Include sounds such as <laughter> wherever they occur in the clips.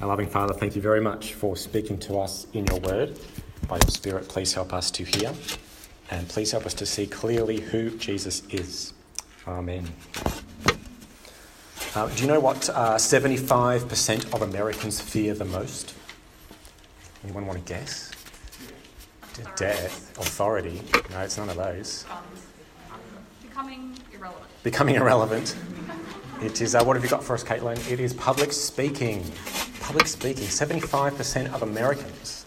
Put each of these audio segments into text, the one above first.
Our loving Father, thank you very much for speaking to us in your word. By your Spirit, please help us to hear and please help us to see clearly who Jesus is. Amen. Uh, do you know what uh, 75% of Americans fear the most? Anyone want to guess? Death, authority. No, it's none of those. Becoming irrelevant. Becoming irrelevant. It is, uh, what have you got for us, Caitlin? It is public speaking. Public speaking. 75% of Americans,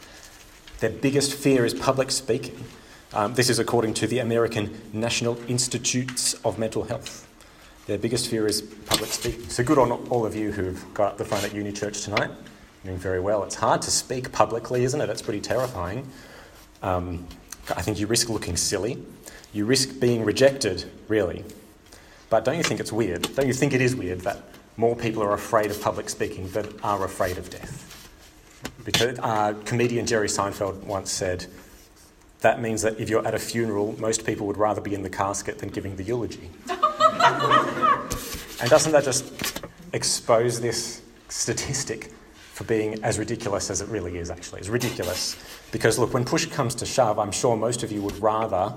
their biggest fear is public speaking. Um, this is according to the American National Institutes of Mental Health. Their biggest fear is public speaking. So good on all of you who've got up the phone at Uni Church tonight. You're doing very well. It's hard to speak publicly, isn't it? It's pretty terrifying. Um, I think you risk looking silly. You risk being rejected, really. But don't you think it's weird? Don't you think it is weird that more people are afraid of public speaking than are afraid of death? Because uh, comedian Jerry Seinfeld once said, that means that if you're at a funeral, most people would rather be in the casket than giving the eulogy. <laughs> and doesn't that just expose this statistic for being as ridiculous as it really is, actually? It's ridiculous. Because, look, when push comes to shove, I'm sure most of you would rather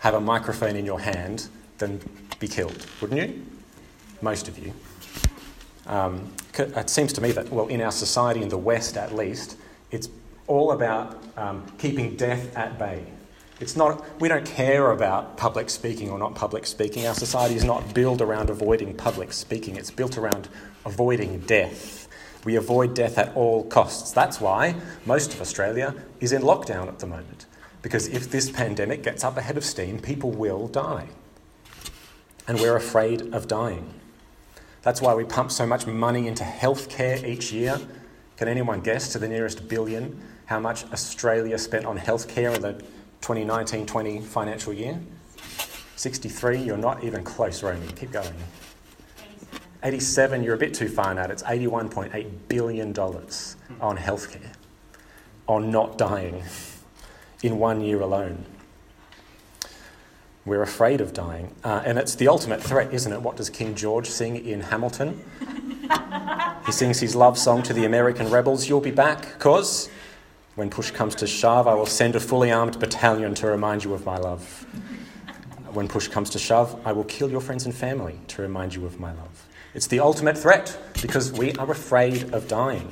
have a microphone in your hand than be killed, wouldn't you? Most of you. Um, it seems to me that, well, in our society, in the West at least, it's all about um, keeping death at bay. It's not, we don't care about public speaking or not public speaking. Our society is not built around avoiding public speaking, it's built around avoiding death. We avoid death at all costs. That's why most of Australia is in lockdown at the moment. Because if this pandemic gets up ahead of steam, people will die. And we're afraid of dying. That's why we pump so much money into healthcare each year. Can anyone guess to the nearest billion? how much Australia spent on healthcare in the 2019 20 financial year? 63, you're not even close, Romy. Keep going. 87, you're a bit too far now. It's $81.8 billion on healthcare, on not dying in one year alone. We're afraid of dying. Uh, and it's the ultimate threat, isn't it? What does King George sing in Hamilton? <laughs> he sings his love song to the American rebels You'll be back, cause when push comes to shove, I will send a fully armed battalion to remind you of my love. When push comes to shove, I will kill your friends and family to remind you of my love. It's the ultimate threat because we are afraid of dying.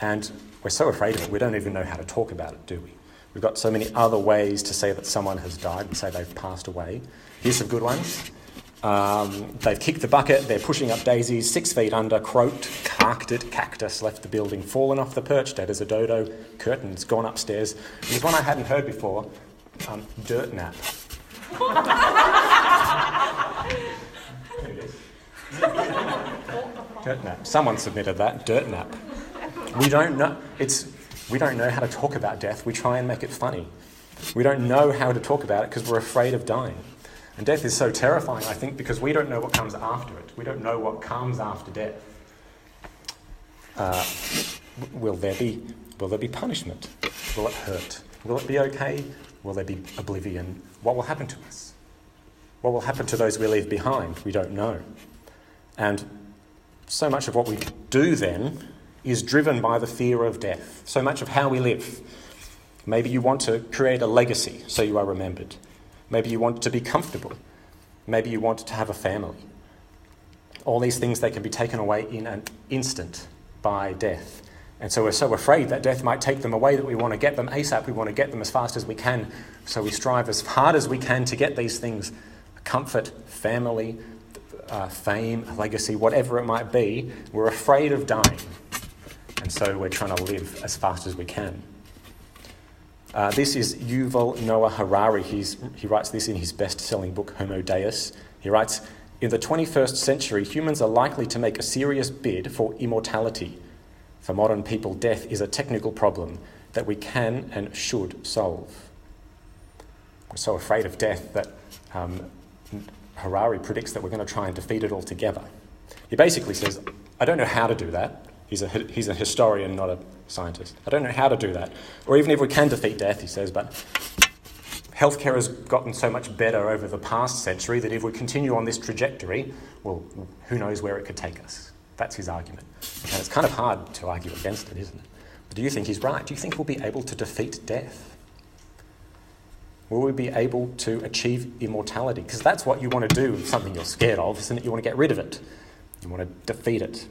And we're so afraid of it, we don't even know how to talk about it, do we? We've got so many other ways to say that someone has died and say they've passed away. Here's some good ones. Um, they've kicked the bucket, they're pushing up daisies, six feet under, croaked, carked it, cactus, left the building, fallen off the perch, dead as a dodo, curtains, gone upstairs. There's one I hadn't heard before um, dirt nap. <laughs> dirt nap. Someone submitted that, dirt nap. We don't know. It's, we don't know how to talk about death. We try and make it funny. We don't know how to talk about it because we're afraid of dying. And death is so terrifying, I think, because we don't know what comes after it. We don't know what comes after death. Uh, will there be will there be punishment? Will it hurt? Will it be okay? Will there be oblivion? What will happen to us? What will happen to those we leave behind? We don't know. And so much of what we do then is driven by the fear of death. So much of how we live. Maybe you want to create a legacy so you are remembered. Maybe you want to be comfortable. Maybe you want to have a family. All these things, they can be taken away in an instant by death. And so we're so afraid that death might take them away that we want to get them ASAP. We want to get them as fast as we can. So we strive as hard as we can to get these things comfort, family, uh, fame, legacy, whatever it might be. We're afraid of dying. And so we're trying to live as fast as we can. Uh, this is Yuval Noah Harari. He's, he writes this in his best selling book, Homo Deus. He writes In the 21st century, humans are likely to make a serious bid for immortality. For modern people, death is a technical problem that we can and should solve. We're so afraid of death that um, Harari predicts that we're going to try and defeat it altogether. He basically says, I don't know how to do that. He's a, he's a historian, not a scientist. I don't know how to do that. Or even if we can defeat death, he says, but healthcare has gotten so much better over the past century that if we continue on this trajectory, well, who knows where it could take us. That's his argument. And it's kind of hard to argue against it, isn't it? But do you think he's right? Do you think we'll be able to defeat death? Will we be able to achieve immortality? Because that's what you want to do with something you're scared of, isn't it? You want to get rid of it, you want to defeat it.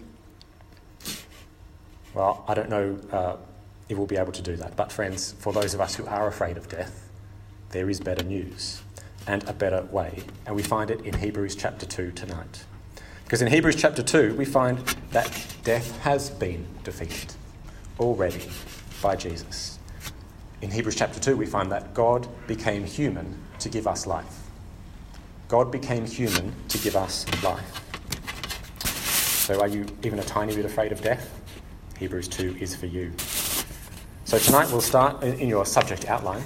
Well, I don't know uh, if we'll be able to do that. But, friends, for those of us who are afraid of death, there is better news and a better way. And we find it in Hebrews chapter 2 tonight. Because in Hebrews chapter 2, we find that death has been defeated already by Jesus. In Hebrews chapter 2, we find that God became human to give us life. God became human to give us life. So, are you even a tiny bit afraid of death? Hebrews 2 is for you. So, tonight we'll start in your subject outline.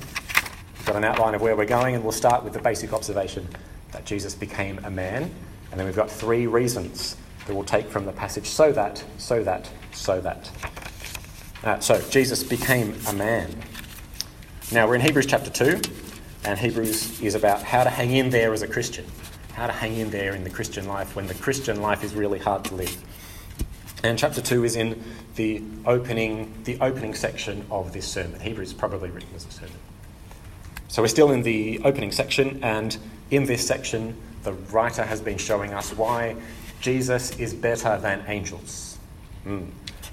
We've got an outline of where we're going, and we'll start with the basic observation that Jesus became a man. And then we've got three reasons that we'll take from the passage so that, so that, so that. Uh, so, Jesus became a man. Now, we're in Hebrews chapter 2, and Hebrews is about how to hang in there as a Christian, how to hang in there in the Christian life when the Christian life is really hard to live. And chapter 2 is in the opening, the opening section of this sermon. Hebrews is probably written as a sermon. So we're still in the opening section, and in this section, the writer has been showing us why Jesus is better than angels. Mm.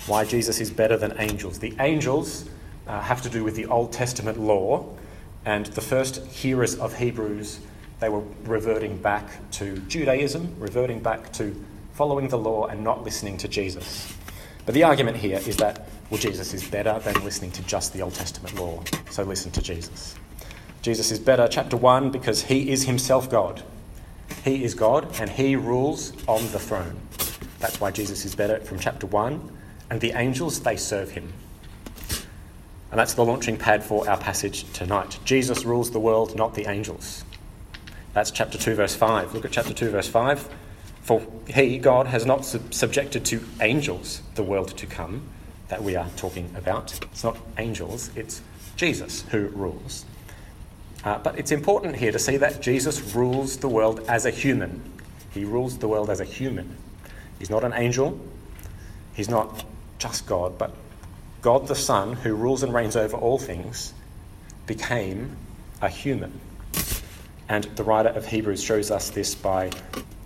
Why Jesus is better than angels. The angels uh, have to do with the Old Testament law, and the first hearers of Hebrews, they were reverting back to Judaism, reverting back to following the law and not listening to Jesus. But the argument here is that, well, Jesus is better than listening to just the Old Testament law, so listen to Jesus. Jesus is better, chapter 1, because he is himself God. He is God and he rules on the throne. That's why Jesus is better from chapter 1. And the angels, they serve him. And that's the launching pad for our passage tonight. Jesus rules the world, not the angels. That's chapter 2, verse 5. Look at chapter 2, verse 5. For he, God, has not sub- subjected to angels the world to come that we are talking about. It's not angels, it's Jesus who rules. Uh, but it's important here to see that Jesus rules the world as a human. He rules the world as a human. He's not an angel, he's not just God, but God the Son, who rules and reigns over all things, became a human. And the writer of Hebrews shows us this by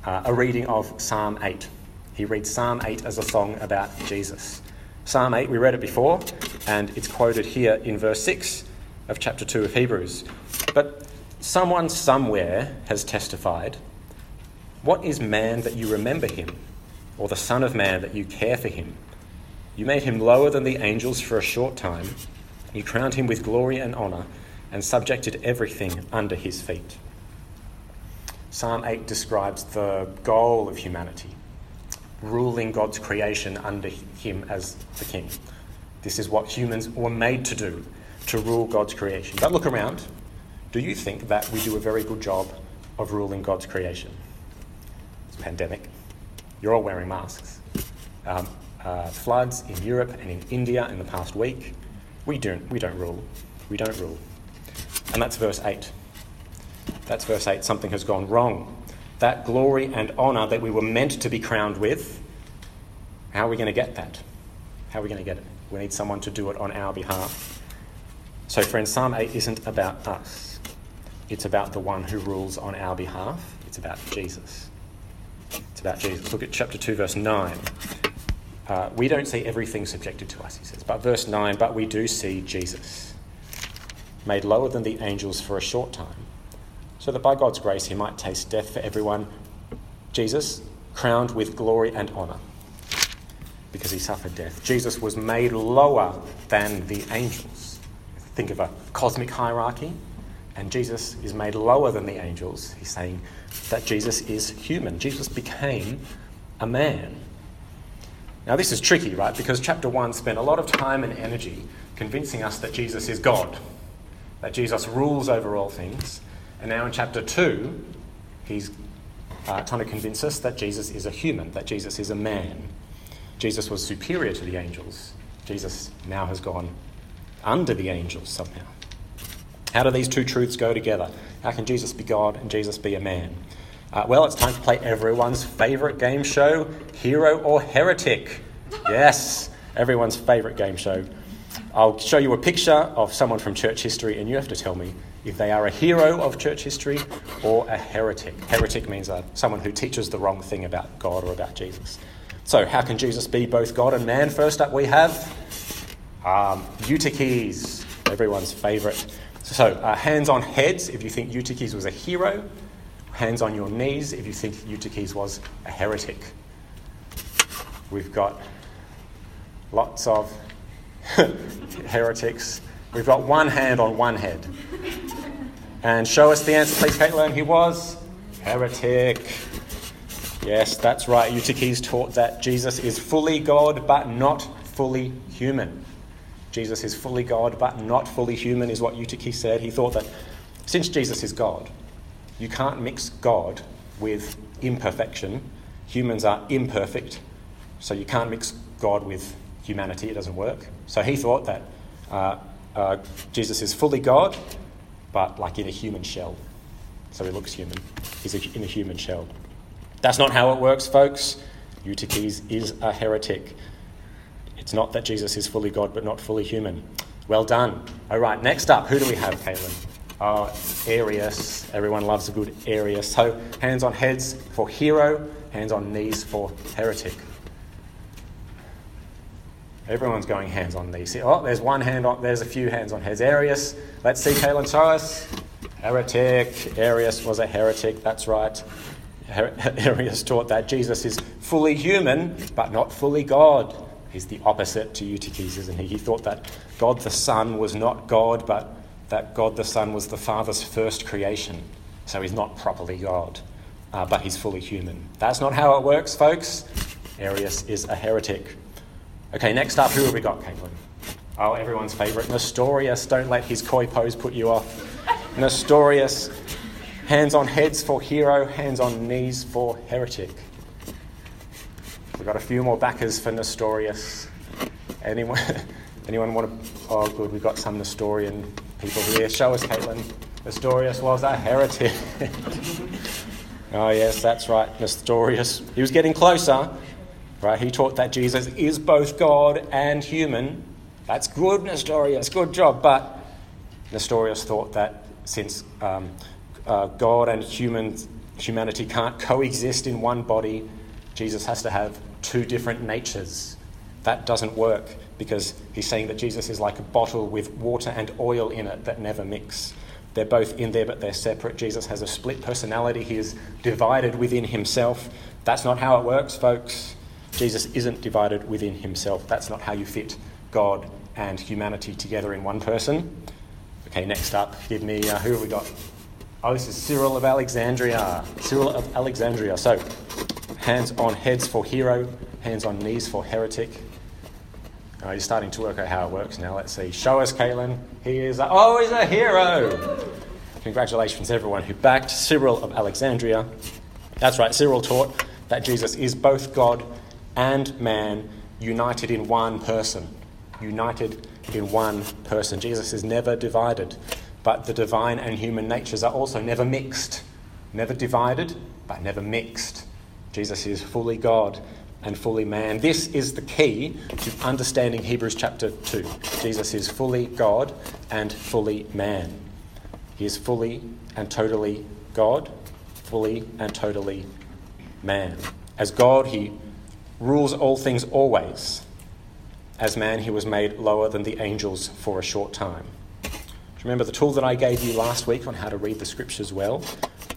uh, a reading of Psalm 8. He reads Psalm 8 as a song about Jesus. Psalm 8, we read it before, and it's quoted here in verse 6 of chapter 2 of Hebrews. But someone somewhere has testified What is man that you remember him, or the Son of Man that you care for him? You made him lower than the angels for a short time. You crowned him with glory and honour, and subjected everything under his feet. Psalm 8 describes the goal of humanity, ruling God's creation under him as the king. This is what humans were made to do, to rule God's creation. But look around. Do you think that we do a very good job of ruling God's creation? It's a pandemic. You're all wearing masks. Um, uh, floods in Europe and in India in the past week. We don't, we don't rule. We don't rule. And that's verse 8. That's verse 8. Something has gone wrong. That glory and honour that we were meant to be crowned with, how are we going to get that? How are we going to get it? We need someone to do it on our behalf. So, friends, Psalm 8 isn't about us, it's about the one who rules on our behalf. It's about Jesus. It's about Jesus. Look at chapter 2, verse 9. Uh, we don't see everything subjected to us, he says. But verse 9, but we do see Jesus, made lower than the angels for a short time so that by God's grace he might taste death for everyone. Jesus, crowned with glory and honour because he suffered death. Jesus was made lower than the angels. Think of a cosmic hierarchy, and Jesus is made lower than the angels. He's saying that Jesus is human. Jesus became a man. Now, this is tricky, right? Because chapter 1 spent a lot of time and energy convincing us that Jesus is God, that Jesus rules over all things. And now in chapter 2, he's uh, trying to convince us that Jesus is a human, that Jesus is a man. Jesus was superior to the angels. Jesus now has gone under the angels somehow. How do these two truths go together? How can Jesus be God and Jesus be a man? Uh, well, it's time to play everyone's favourite game show, Hero or Heretic. Yes, everyone's favourite game show. I'll show you a picture of someone from church history, and you have to tell me if they are a hero of church history or a heretic. Heretic means uh, someone who teaches the wrong thing about God or about Jesus. So, how can Jesus be both God and man? First up, we have um, Eutyches, everyone's favourite. So, uh, hands on heads if you think Eutyches was a hero, hands on your knees if you think Eutyches was a heretic. We've got lots of <laughs> heretics. We've got one hand on one head. And show us the answer, please, Caitlin. He was heretic. Yes, that's right. Eutyches taught that Jesus is fully God but not fully human. Jesus is fully God but not fully human, is what Eutyches said. He thought that since Jesus is God, you can't mix God with imperfection. Humans are imperfect, so you can't mix God with humanity. It doesn't work. So he thought that uh, uh, Jesus is fully God, but like in a human shell. So he looks human. He's in a human shell. That's not how it works, folks. Eutyches is a heretic. It's not that Jesus is fully God but not fully human. Well done. All right, next up, who do we have, Caitlin? Oh, Arius. Everyone loves a good Arius. So, hands on heads for hero, hands on knees for heretic. Everyone's going hands on knees. Oh, there's one hand on, there's a few hands on heads. Arius. Let's see, show us. Heretic. Arius was a heretic, that's right. <laughs> Arius taught that Jesus is fully human, but not fully God. He's the opposite to Eutyches, isn't he? He thought that God the Son was not God, but that God the Son was the Father's first creation. So he's not properly God, uh, but he's fully human. That's not how it works, folks. Arius is a heretic. Okay, next up, who have we got, Caitlin? Oh, everyone's favourite, Nestorius. Don't let his coy pose put you off. <laughs> Nestorius, hands on heads for hero, hands on knees for heretic. We've got a few more backers for Nestorius. Anyone, <laughs> anyone want to? Oh, good, we've got some Nestorian people here. Show us, Caitlin. Nestorius was a heretic. <laughs> oh, yes, that's right, Nestorius. He was getting closer, right? He taught that Jesus is both God and human. That's good, Nestorius, good job. But Nestorius thought that since um, uh, God and humans, humanity can't coexist in one body, Jesus has to have two different natures. That doesn't work because he's saying that Jesus is like a bottle with water and oil in it that never mix. They're both in there, but they're separate. Jesus has a split personality. He is divided within himself. That's not how it works, folks. Jesus isn't divided within himself. That's not how you fit God and humanity together in one person. Okay, next up, give me uh, who have we got? Oh, this is Cyril of Alexandria. Cyril of Alexandria. So, hands on heads for hero, hands on knees for heretic. Oh, you're starting to work out how it works now. Let's see. Show us, Caitlin. He is a, oh, he's a hero. Congratulations, everyone who backed Cyril of Alexandria. That's right. Cyril taught that Jesus is both God and man, united in one person. United in one person. Jesus is never divided, but the divine and human natures are also never mixed. Never divided, but never mixed. Jesus is fully God and fully man. This is the key to understanding Hebrews chapter 2. Jesus is fully God and fully man. He is fully and totally God, fully and totally man. As God, he rules all things always. As man, he was made lower than the angels for a short time. Remember the tool that I gave you last week on how to read the scriptures well?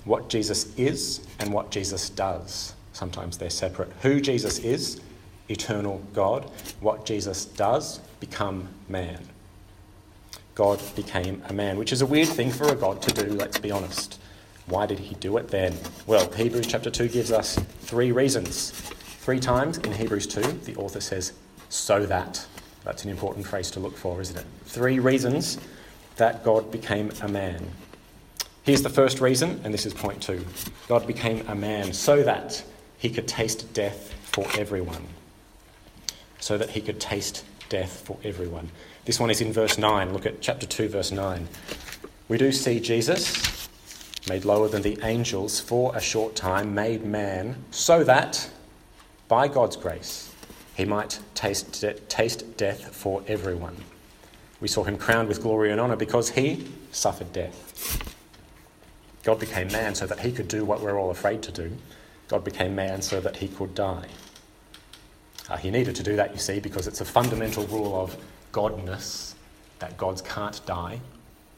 What Jesus is and what Jesus does. Sometimes they're separate. Who Jesus is, eternal God. What Jesus does, become man. God became a man, which is a weird thing for a God to do, let's be honest. Why did he do it then? Well, Hebrews chapter 2 gives us three reasons. Three times in Hebrews 2, the author says, so that. That's an important phrase to look for, isn't it? Three reasons that God became a man. Here's the first reason, and this is point two God became a man so that he could taste death for everyone. So that he could taste death for everyone. This one is in verse 9. Look at chapter 2, verse 9. We do see Jesus made lower than the angels for a short time, made man, so that, by God's grace, he might taste, de- taste death for everyone. We saw him crowned with glory and honour because he suffered death. God became man so that he could do what we're all afraid to do. God became man so that he could die. Uh, he needed to do that, you see, because it's a fundamental rule of godness that gods can't die.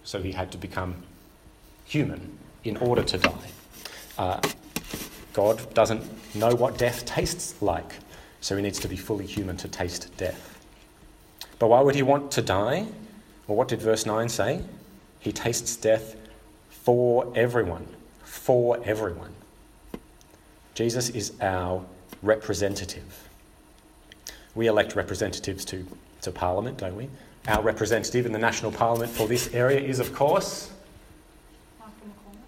So he had to become human in order to die. Uh, God doesn't know what death tastes like, so he needs to be fully human to taste death. But why would he want to die? Well, what did verse 9 say? He tastes death for everyone. For everyone. Jesus is our representative. We elect representatives to, to Parliament, don't we? Our representative in the National Parliament for this area is, of course,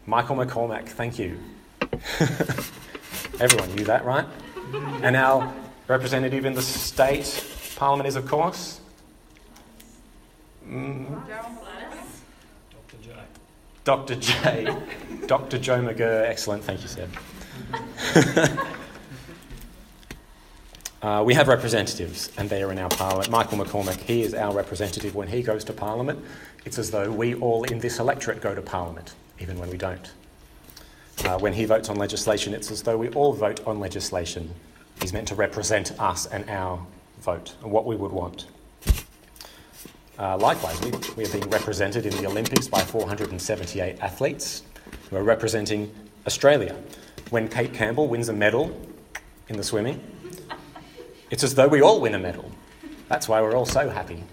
Michael McCormack. Thank you. <laughs> Everyone knew that, right? And our representative in the state parliament is, of course, mm, Dr. J. Dr. J. Dr. Joe McGirr. Excellent. Thank you, Seb. <laughs> uh, we have representatives, and they are in our parliament. Michael McCormack, he is our representative when he goes to parliament. It's as though we all in this electorate go to parliament, even when we don't. Uh, when he votes on legislation, it's as though we all vote on legislation. He's meant to represent us and our vote and what we would want. Uh, likewise, we, we are being represented in the Olympics by 478 athletes who are representing Australia. When Kate Campbell wins a medal in the swimming, it's as though we all win a medal. That's why we're all so happy.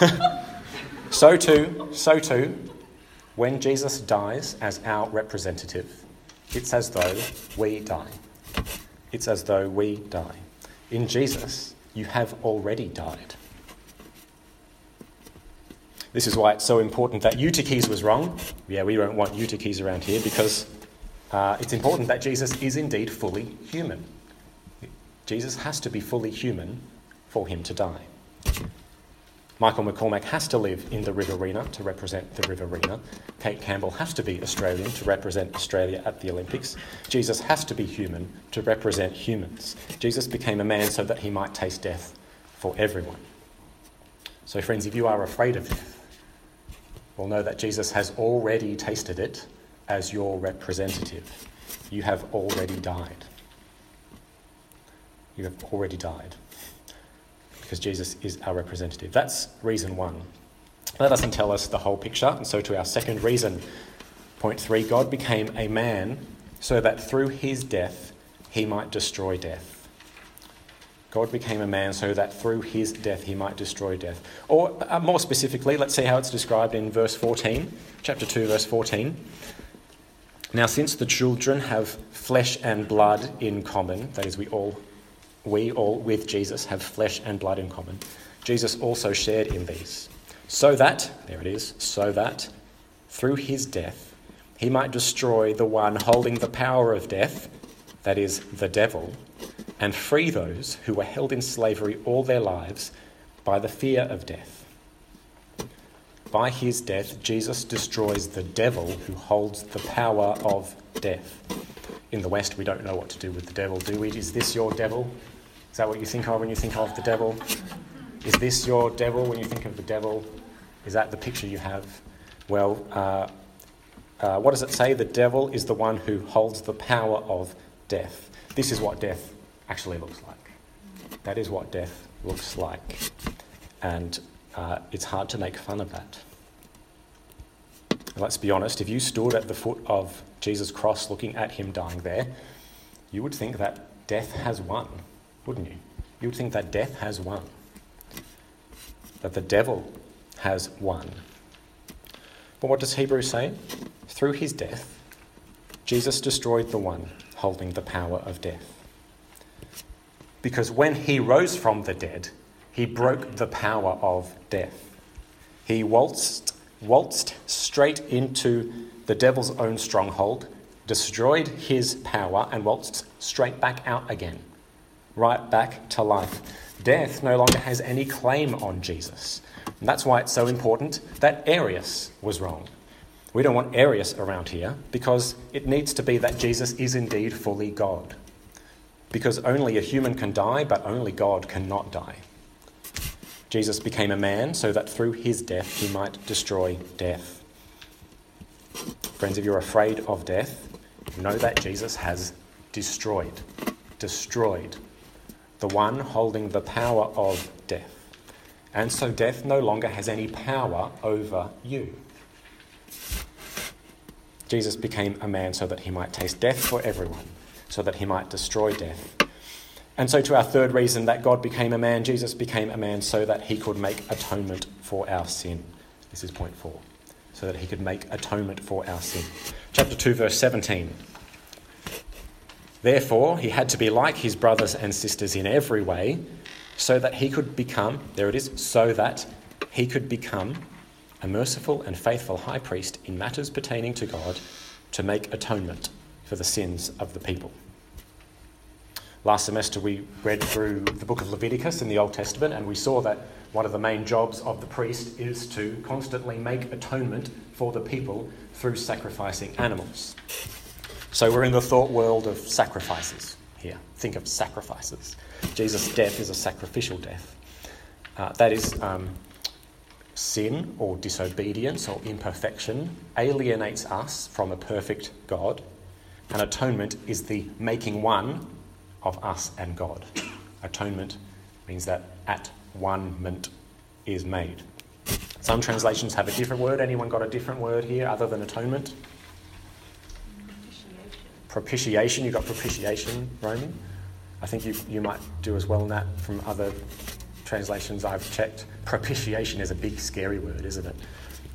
<laughs> so too, so too, when Jesus dies as our representative, it's as though we die. It's as though we die. In Jesus, you have already died. This is why it's so important that Eutyches was wrong. Yeah, we don't want Eutyches around here because uh, it's important that Jesus is indeed fully human. Jesus has to be fully human for him to die. Michael McCormack has to live in the Riverina to represent the Riverina. Kate Campbell has to be Australian to represent Australia at the Olympics. Jesus has to be human to represent humans. Jesus became a man so that he might taste death for everyone. So, friends, if you are afraid of death, well, know that Jesus has already tasted it as your representative. You have already died. You have already died because Jesus is our representative. That's reason one. That doesn't tell us the whole picture, and so to our second reason. Point three God became a man so that through his death he might destroy death. God became a man so that through his death he might destroy death. Or uh, more specifically, let's see how it's described in verse 14, chapter 2, verse 14. Now, since the children have flesh and blood in common, that is, we all we all with Jesus have flesh and blood in common. Jesus also shared in these, so that, there it is, so that through his death he might destroy the one holding the power of death, that is, the devil, and free those who were held in slavery all their lives by the fear of death. By his death, Jesus destroys the devil who holds the power of death. In the West, we don't know what to do with the devil, do we? Is this your devil? Is that what you think of when you think of the devil? Is this your devil when you think of the devil? Is that the picture you have? Well, uh, uh, what does it say? The devil is the one who holds the power of death. This is what death actually looks like. That is what death looks like. And uh, it's hard to make fun of that. Let's be honest, if you stood at the foot of Jesus' cross looking at him dying there, you would think that death has won wouldn't you? You would think that death has won, that the devil has won. But what does Hebrews say? Through his death, Jesus destroyed the one holding the power of death. Because when he rose from the dead, he broke the power of death. He waltzed, waltzed straight into the devil's own stronghold, destroyed his power, and waltzed straight back out again right back to life. Death no longer has any claim on Jesus. And that's why it's so important that Arius was wrong. We don't want Arius around here because it needs to be that Jesus is indeed fully God. Because only a human can die, but only God cannot die. Jesus became a man so that through his death he might destroy death. Friends, if you're afraid of death, know that Jesus has destroyed, destroyed the one holding the power of death. And so death no longer has any power over you. Jesus became a man so that he might taste death for everyone, so that he might destroy death. And so, to our third reason that God became a man, Jesus became a man so that he could make atonement for our sin. This is point four. So that he could make atonement for our sin. Chapter 2, verse 17. Therefore, he had to be like his brothers and sisters in every way, so that he could become, there it is, so that he could become a merciful and faithful high priest in matters pertaining to God to make atonement for the sins of the people. Last semester, we read through the book of Leviticus in the Old Testament, and we saw that one of the main jobs of the priest is to constantly make atonement for the people through sacrificing animals. So we're in the thought world of sacrifices here. Think of sacrifices. Jesus' death is a sacrificial death. Uh, that is, um, sin or disobedience or imperfection alienates us from a perfect God, and atonement is the making one of us and God. Atonement means that at one-ment is made. Some translations have a different word. Anyone got a different word here other than atonement? Propitiation. You've got propitiation, Roman. I think you, you might do as well in that from other translations I've checked. Propitiation is a big, scary word, isn't it?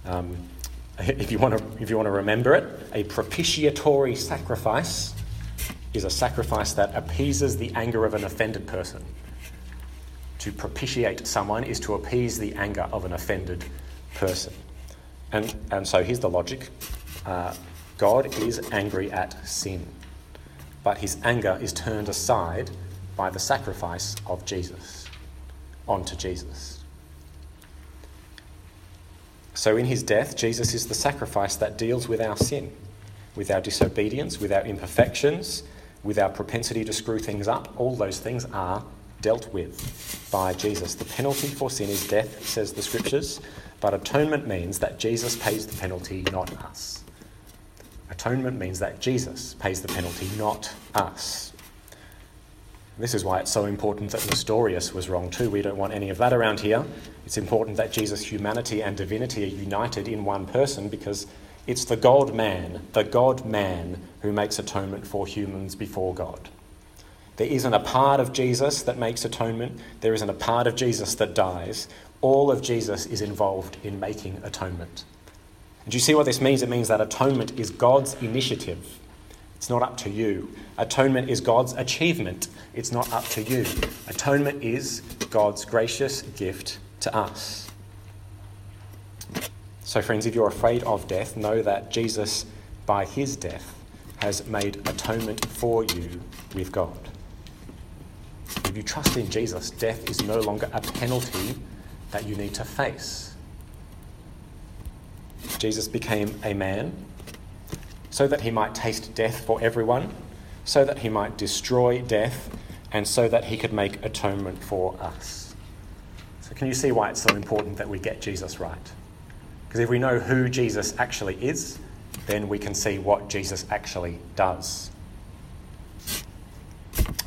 Um, <laughs> if you want to, if you want to remember it, a propitiatory sacrifice is a sacrifice that appeases the anger of an offended person. To propitiate someone is to appease the anger of an offended person. And, and so here's the logic uh, God is angry at sin, but his anger is turned aside by the sacrifice of Jesus, onto Jesus. So in his death, Jesus is the sacrifice that deals with our sin, with our disobedience, with our imperfections, with our propensity to screw things up. All those things are dealt with by Jesus. The penalty for sin is death, says the scriptures, but atonement means that Jesus pays the penalty, not us. Atonement means that Jesus pays the penalty, not us. This is why it's so important that Nestorius was wrong too. We don't want any of that around here. It's important that Jesus' humanity and divinity are united in one person because it's the God man, the God man, who makes atonement for humans before God. There isn't a part of Jesus that makes atonement, there isn't a part of Jesus that dies. All of Jesus is involved in making atonement. Do you see what this means? It means that atonement is God's initiative. It's not up to you. Atonement is God's achievement. It's not up to you. Atonement is God's gracious gift to us. So, friends, if you're afraid of death, know that Jesus, by his death, has made atonement for you with God. If you trust in Jesus, death is no longer a penalty that you need to face. Jesus became a man so that he might taste death for everyone, so that he might destroy death, and so that he could make atonement for us. So, can you see why it's so important that we get Jesus right? Because if we know who Jesus actually is, then we can see what Jesus actually does.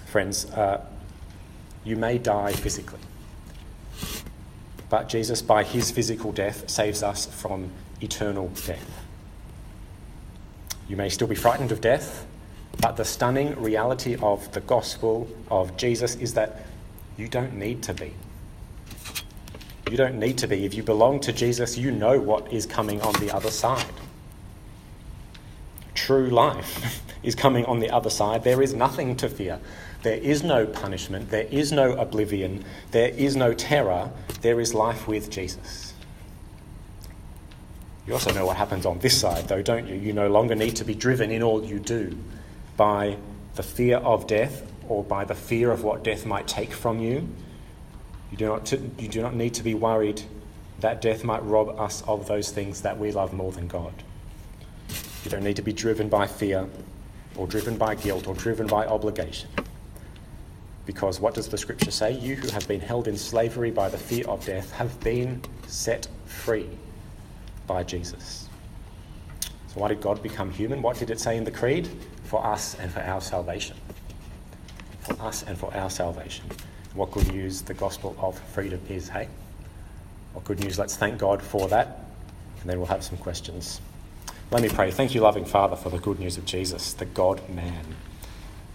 Friends, uh, you may die physically, but Jesus, by his physical death, saves us from eternal death. You may still be frightened of death, but the stunning reality of the gospel of Jesus is that you don't need to be. You don't need to be. If you belong to Jesus, you know what is coming on the other side. True life <laughs> is coming on the other side. There is nothing to fear. There is no punishment. There is no oblivion. There is no terror. There is life with Jesus. You also know what happens on this side, though, don't you? You no longer need to be driven in all you do by the fear of death or by the fear of what death might take from you. You do not, you do not need to be worried that death might rob us of those things that we love more than God. You don't need to be driven by fear or driven by guilt or driven by obligation. Because what does the scripture say? You who have been held in slavery by the fear of death have been set free by Jesus. So, why did God become human? What did it say in the Creed? For us and for our salvation. For us and for our salvation. What good news the gospel of freedom is, hey? What good news. Let's thank God for that, and then we'll have some questions. Let me pray. Thank you, loving Father, for the good news of Jesus, the God man,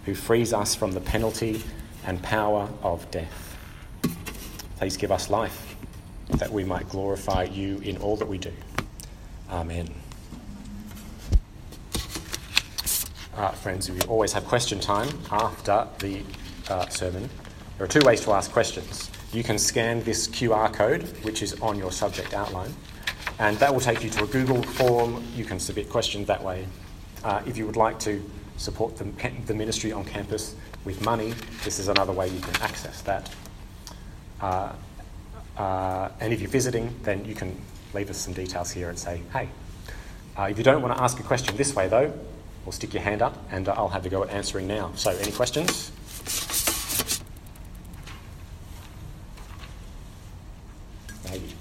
who frees us from the penalty and power of death. Please give us life that we might glorify you in all that we do. Amen. Friends, we always have question time after the uh, sermon. There are two ways to ask questions. You can scan this QR code, which is on your subject outline and that will take you to a Google form. You can submit questions that way. Uh, if you would like to support the, the, ministry on campus with money, this is another way you can access that. Uh, uh, and if you're visiting, then you can leave us some details here and say, hey. Uh, if you don't want to ask a question this way, though, we'll stick your hand up and I'll have a go at answering now. So, any questions? Maybe.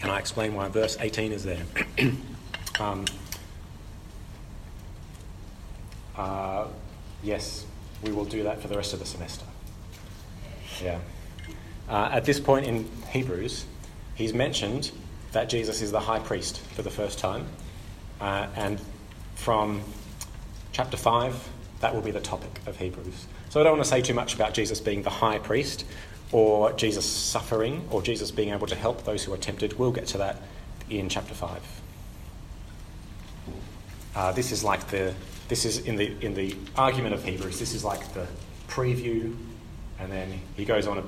Can I explain why verse 18 is there. <clears throat> um, uh, yes, we will do that for the rest of the semester. Yeah. Uh, at this point in Hebrews, he's mentioned that Jesus is the high priest for the first time. Uh, and from chapter 5, that will be the topic of Hebrews. So I don't want to say too much about Jesus being the high priest or Jesus suffering, or Jesus being able to help those who are tempted. We'll get to that in chapter 5. Uh, this is like the this is in the in the argument of Hebrews. This is like the preview, and then he goes on a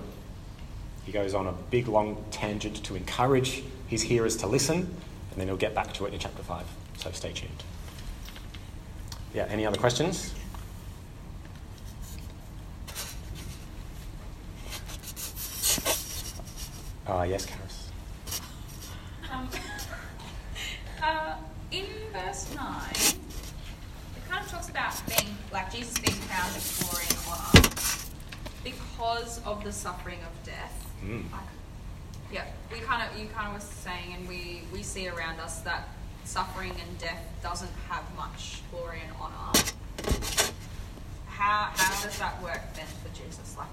he goes on a big long tangent to encourage his hearers to listen, and then he'll get back to it in chapter five. So stay tuned. Yeah. Any other questions? Uh, yes, Karis. Um, uh, in verse 9, it kind of talks about being, like Jesus being crowned with glory and honour because of the suffering of death. Mm. Like, yeah, we kind of, you kind of were saying, and we, we see around us that suffering and death doesn't have much glory and honour. How, how does that work then for Jesus? Like,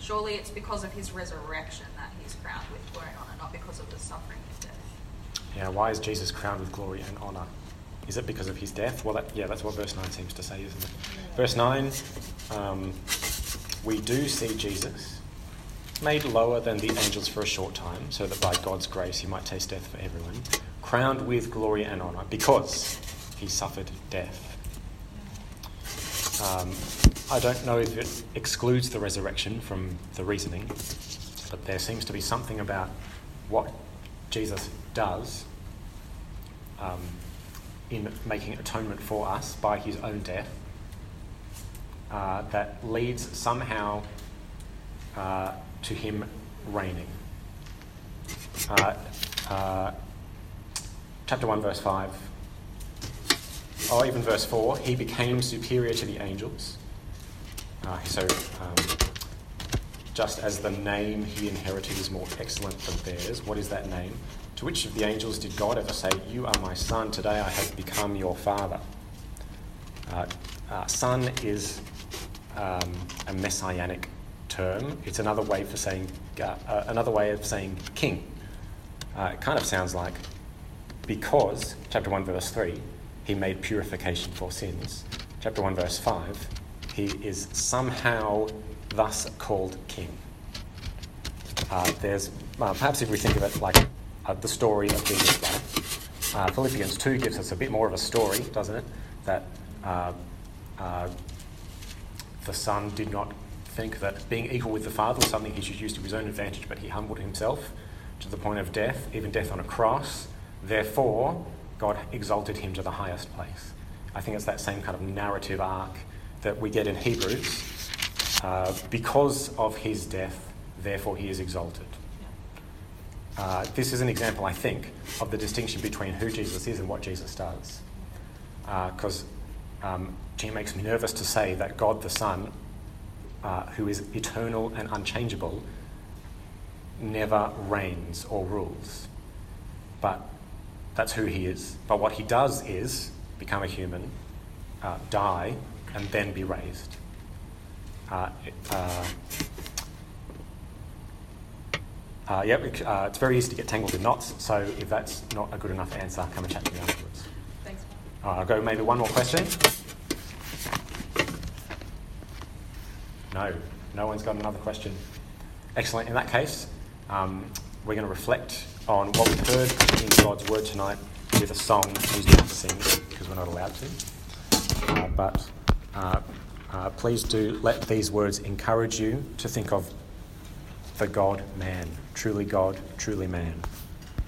surely it's because of his resurrection that he's crowned with glory and honor, not because of the suffering of death. Yeah, why is Jesus crowned with glory and honor? Is it because of his death? Well, that, yeah, that's what verse 9 seems to say, isn't it? Verse 9, um, we do see Jesus made lower than the angels for a short time, so that by God's grace he might taste death for everyone, crowned with glory and honor because he suffered death. Um, I don't know if it excludes the resurrection from the reasoning, but there seems to be something about what Jesus does um, in making atonement for us by his own death uh, that leads somehow uh, to him reigning. Uh, uh chapter 1, verse 5, or even verse 4, he became superior to the angels. Uh, so, um, just as the name he inherited is more excellent than theirs, what is that name? To which of the angels did God ever say, You are my son, today I have become your father? Uh, uh, son is um, a messianic term. It's another way for saying uh, uh another way of saying king. Uh, it kind of sounds like because chapter one verse three, he made purification for sins. Chapter one verse five, he is somehow thus called king. Uh, there's perhaps if we think of it like uh, the story of Jesus' life, uh, Philippians 2 gives us a bit more of a story, doesn't it? That uh, uh, the Son did not think that being equal with the Father was something he should use to his own advantage, but he humbled himself to the point of death, even death on a cross. Therefore, God exalted him to the highest place. I think it's that same kind of narrative arc that we get in Hebrews. Uh, because of his death, therefore he is exalted. Uh, this is an example, I think, of the distinction between who Jesus is and what Jesus does. Because uh, um, it makes me nervous to say that God the Son, uh, who is eternal and unchangeable, never reigns or rules. But that's who he is. But what he does is become a human, uh, die, and then be raised. Uh, uh, yep, uh, it's very easy to get tangled in knots, so if that's not a good enough answer, come and chat to me afterwards. Thanks. I'll go maybe one more question. No, no one's got another question. Excellent. In that case, um, we're going to reflect on what we've heard in God's Word tonight with a song. Don't sing because we're not allowed to. Uh, but uh, uh, please do let these words encourage you to think of the God man, truly God, truly man.